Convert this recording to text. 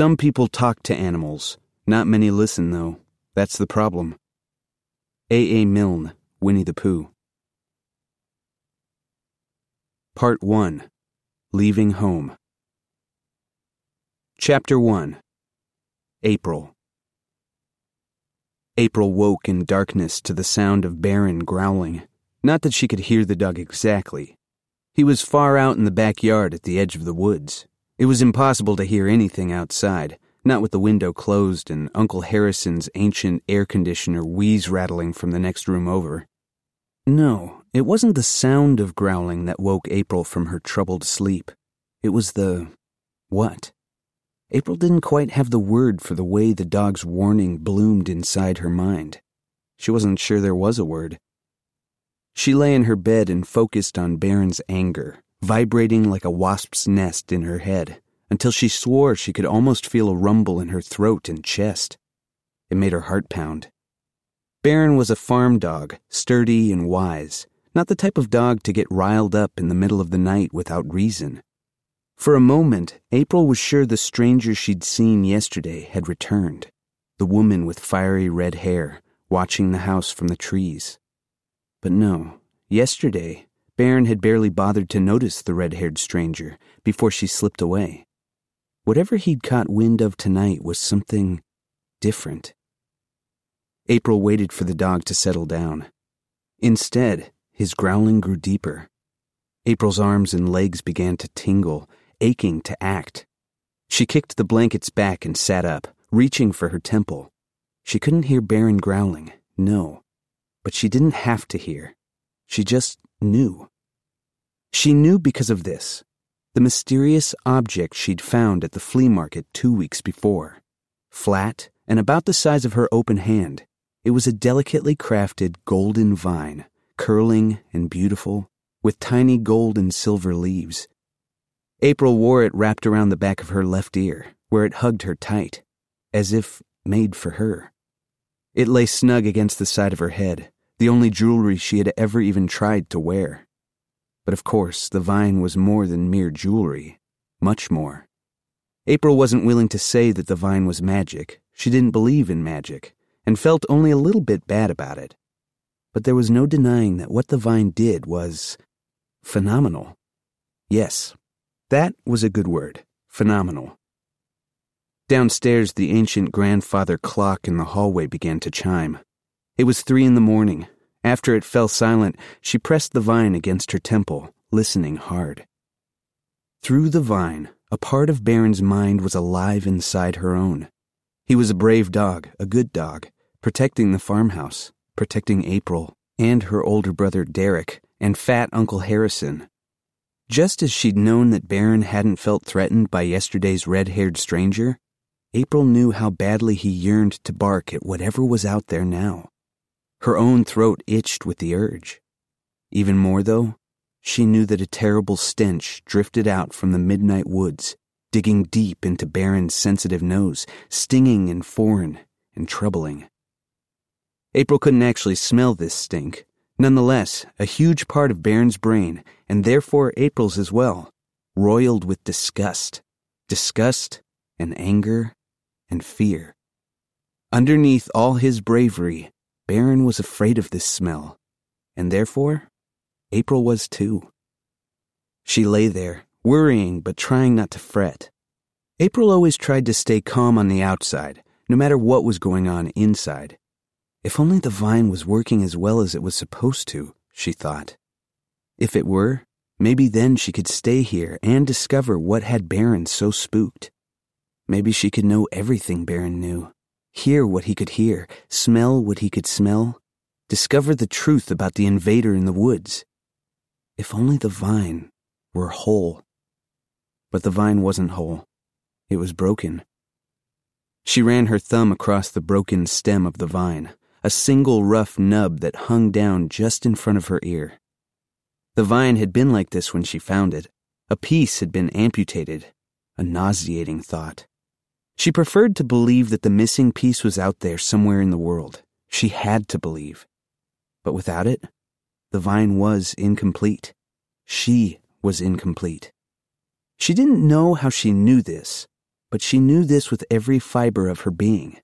Some people talk to animals. Not many listen, though. That's the problem. A. A. Milne, Winnie the Pooh. Part 1 Leaving Home. Chapter 1 April. April woke in darkness to the sound of Baron growling. Not that she could hear the dog exactly. He was far out in the backyard at the edge of the woods. It was impossible to hear anything outside, not with the window closed and Uncle Harrison's ancient air conditioner wheeze rattling from the next room over. No, it wasn't the sound of growling that woke April from her troubled sleep. It was the. what? April didn't quite have the word for the way the dog's warning bloomed inside her mind. She wasn't sure there was a word. She lay in her bed and focused on Baron's anger, vibrating like a wasp's nest in her head, until she swore she could almost feel a rumble in her throat and chest. It made her heart pound. Baron was a farm dog, sturdy and wise, not the type of dog to get riled up in the middle of the night without reason. For a moment, April was sure the stranger she'd seen yesterday had returned, the woman with fiery red hair, watching the house from the trees. But no, yesterday, Baron had barely bothered to notice the red haired stranger before she slipped away. Whatever he'd caught wind of tonight was something different. April waited for the dog to settle down. Instead, his growling grew deeper. April's arms and legs began to tingle, aching to act. She kicked the blankets back and sat up, reaching for her temple. She couldn't hear Baron growling, no. But she didn't have to hear. She just knew. She knew because of this the mysterious object she'd found at the flea market two weeks before. Flat and about the size of her open hand, it was a delicately crafted golden vine, curling and beautiful, with tiny gold and silver leaves. April wore it wrapped around the back of her left ear, where it hugged her tight, as if made for her. It lay snug against the side of her head, the only jewelry she had ever even tried to wear. But of course, the vine was more than mere jewelry, much more. April wasn't willing to say that the vine was magic. She didn't believe in magic, and felt only a little bit bad about it. But there was no denying that what the vine did was phenomenal. Yes, that was a good word phenomenal. Downstairs, the ancient grandfather clock in the hallway began to chime. It was three in the morning. After it fell silent, she pressed the vine against her temple, listening hard. Through the vine, a part of Baron's mind was alive inside her own. He was a brave dog, a good dog, protecting the farmhouse, protecting April, and her older brother Derek, and fat Uncle Harrison. Just as she'd known that Baron hadn't felt threatened by yesterday's red haired stranger, April knew how badly he yearned to bark at whatever was out there now. Her own throat itched with the urge. Even more, though, she knew that a terrible stench drifted out from the midnight woods, digging deep into Baron's sensitive nose, stinging and foreign and troubling. April couldn't actually smell this stink. Nonetheless, a huge part of Baron's brain, and therefore April's as well, roiled with disgust. Disgust and anger and fear. Underneath all his bravery, Baron was afraid of this smell, and therefore, April was too. She lay there, worrying but trying not to fret. April always tried to stay calm on the outside, no matter what was going on inside. If only the vine was working as well as it was supposed to, she thought. If it were, maybe then she could stay here and discover what had Baron so spooked. Maybe she could know everything Baron knew hear what he could hear, smell what he could smell, discover the truth about the invader in the woods. If only the vine were whole. But the vine wasn't whole. It was broken. She ran her thumb across the broken stem of the vine, a single rough nub that hung down just in front of her ear. The vine had been like this when she found it. A piece had been amputated. A nauseating thought. She preferred to believe that the missing piece was out there somewhere in the world. She had to believe. But without it, the vine was incomplete. She was incomplete. She didn't know how she knew this, but she knew this with every fiber of her being.